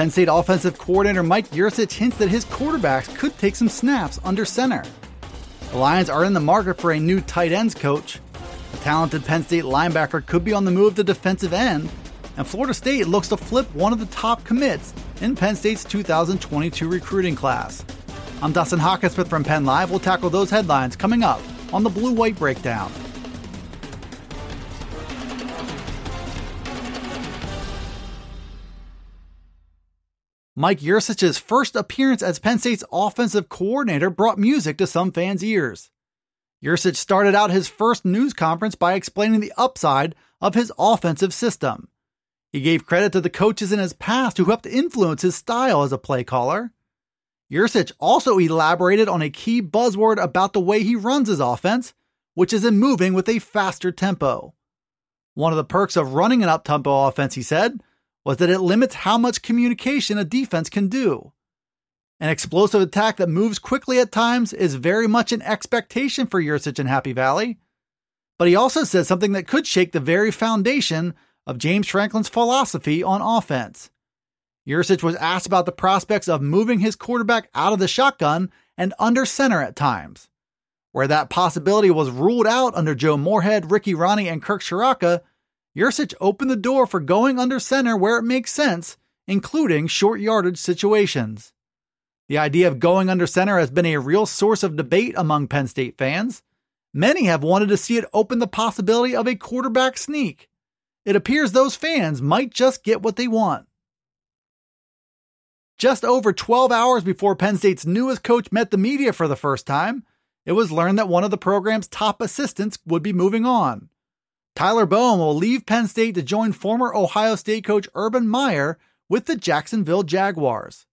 Penn State offensive coordinator Mike Yurcich hints that his quarterbacks could take some snaps under center. The Lions are in the market for a new tight ends coach. A talented Penn State linebacker could be on the move to defensive end, and Florida State looks to flip one of the top commits in Penn State's 2022 recruiting class. I'm Dustin Hockensmith from Penn Live. We'll tackle those headlines coming up on the Blue White Breakdown. Mike Yurcich's first appearance as Penn State's offensive coordinator brought music to some fans' ears. Yurcich started out his first news conference by explaining the upside of his offensive system. He gave credit to the coaches in his past who helped influence his style as a play caller. Yurcich also elaborated on a key buzzword about the way he runs his offense, which is in moving with a faster tempo. One of the perks of running an up tempo offense, he said, was that it limits how much communication a defense can do. An explosive attack that moves quickly at times is very much an expectation for Yurcich in Happy Valley. But he also said something that could shake the very foundation of James Franklin's philosophy on offense. Yurcich was asked about the prospects of moving his quarterback out of the shotgun and under center at times. Where that possibility was ruled out under Joe Moorhead, Ricky Rahne, and Kirk Ciarrocca, Yurcich opened the door for going under center where it makes sense, including short yardage situations. The idea of going under center has been a real source of debate among Penn State fans. Many have wanted to see it open the possibility of a quarterback sneak. It appears those fans might just get what they want. Just over 12 hours before Penn State's newest coach met the media for the first time, it was learned that one of the program's top assistants would be moving on. Tyler Bowen will leave Penn State to join former Ohio State coach Urban Meyer with the Jacksonville Jaguars.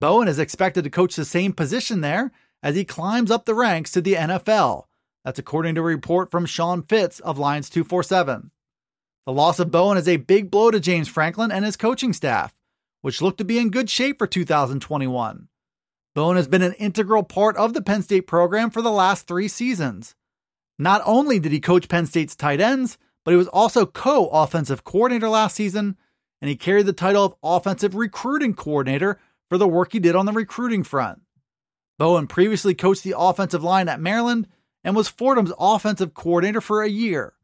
Bowen is expected to coach the same position there as he climbs up the ranks to the NFL. That's according to a report from Sean Fitz of Lions 247. The loss of Bowen is a big blow to James Franklin and his coaching staff, which look to be in good shape for 2021. Bowen has been an integral part of the Penn State program for the last three seasons. Not only did he coach Penn State's tight ends, but he was also co offensive coordinator last season, and he carried the title of offensive recruiting coordinator for the work he did on the recruiting front. Bowen previously coached the offensive line at Maryland and was Fordham's offensive coordinator for a year.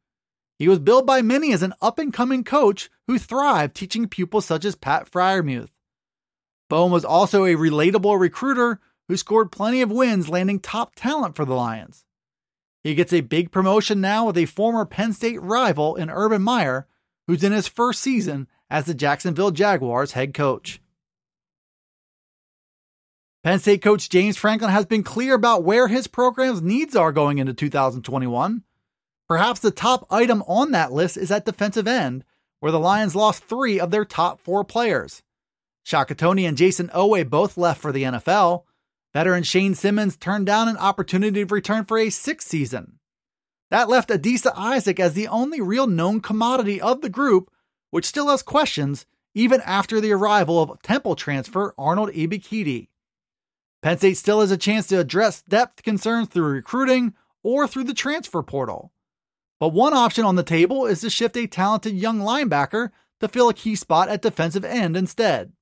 He was billed by many as an up and coming coach who thrived teaching pupils such as Pat Freiermuth. Bowen was also a relatable recruiter who scored plenty of wins, landing top talent for the Lions. He gets a big promotion now with a former Penn State rival in Urban Meyer, who's in his first season as the Jacksonville Jaguars head coach. Penn State coach James Franklin has been clear about where his program's needs are going into 2021. Perhaps the top item on that list is at defensive end, where the Lions lost three of their top four players. Shaka Toney and Jayson Oweh both left for the NFL, Veteran Shane Simmons turned down an opportunity to return for a sixth season. That left Adisa Isaac as the only real known commodity of the group, which still has questions even after the arrival of Temple transfer Arnold Ebiketie. Penn State still has a chance to address depth concerns through recruiting or through the transfer portal. But one option on the table is to shift a talented young linebacker to fill a key spot at defensive end instead.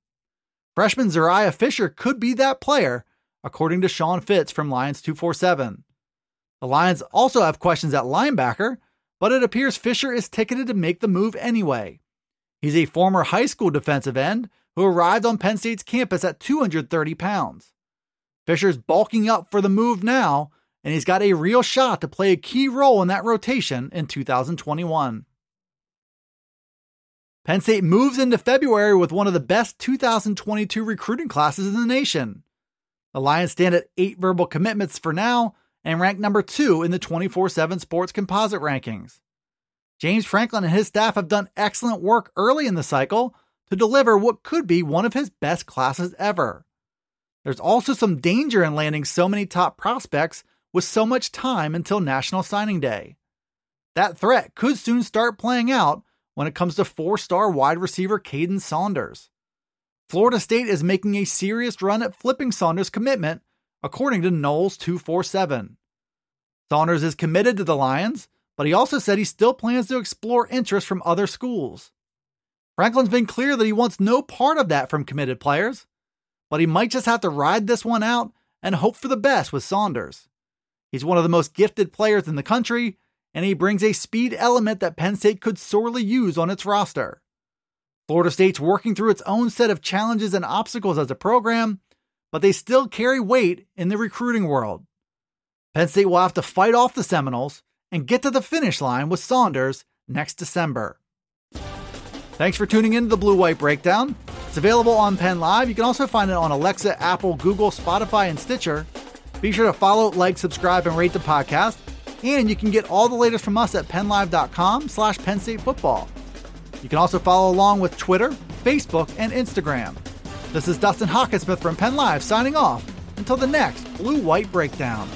Freshman Zuriah Fisher could be that player, according to Sean Fitz from Lions 247. The Lions also have questions at linebacker, but it appears Fisher is ticketed to make the move anyway. He's a former high school defensive end who arrived on Penn State's campus at 230 pounds. Fisher's bulking up for the move now, and he's got a real shot to play a key role in that rotation in 2021. Penn State moves into February with one of the best 2022 recruiting classes in the nation. The Lions stand at eight verbal commitments for now and rank number two in the 24 7 sports composite rankings. James Franklin and his staff have done excellent work early in the cycle to deliver what could be one of his best classes ever. There's also some danger in landing so many top prospects with so much time until National Signing Day. That threat could soon start playing out when it comes to four star wide receiver Kaden Saunders. Florida State is making a serious run at flipping Saunders' commitment, according to Noles 247. Saunders is committed to the Lions, but he also said he still plans to explore interest from other schools. Franklin's been clear that he wants no part of that from committed players, but he might just have to ride this one out and hope for the best with Saunders. He's one of the most gifted players in the country, and he brings a speed element that Penn State could sorely use on its roster. Florida State's working through its own set of challenges and obstacles as a program, but they still carry weight in the recruiting world. Penn State will have to fight off the Seminoles and get to the finish line with Saunders next December. Thanks for tuning in to the Blue White Breakdown. It's available on Penn Live. You can also find it on Alexa, Apple, Google, Spotify, and Stitcher. Be sure to follow, like, subscribe, and rate the podcast. And you can get all the latest from us at pennlive.com slash Penn State football. You can also follow along with Twitter, Facebook, and Instagram. This is Dustin Hockensmith from Penn Live signing off until the next Blue White Breakdown.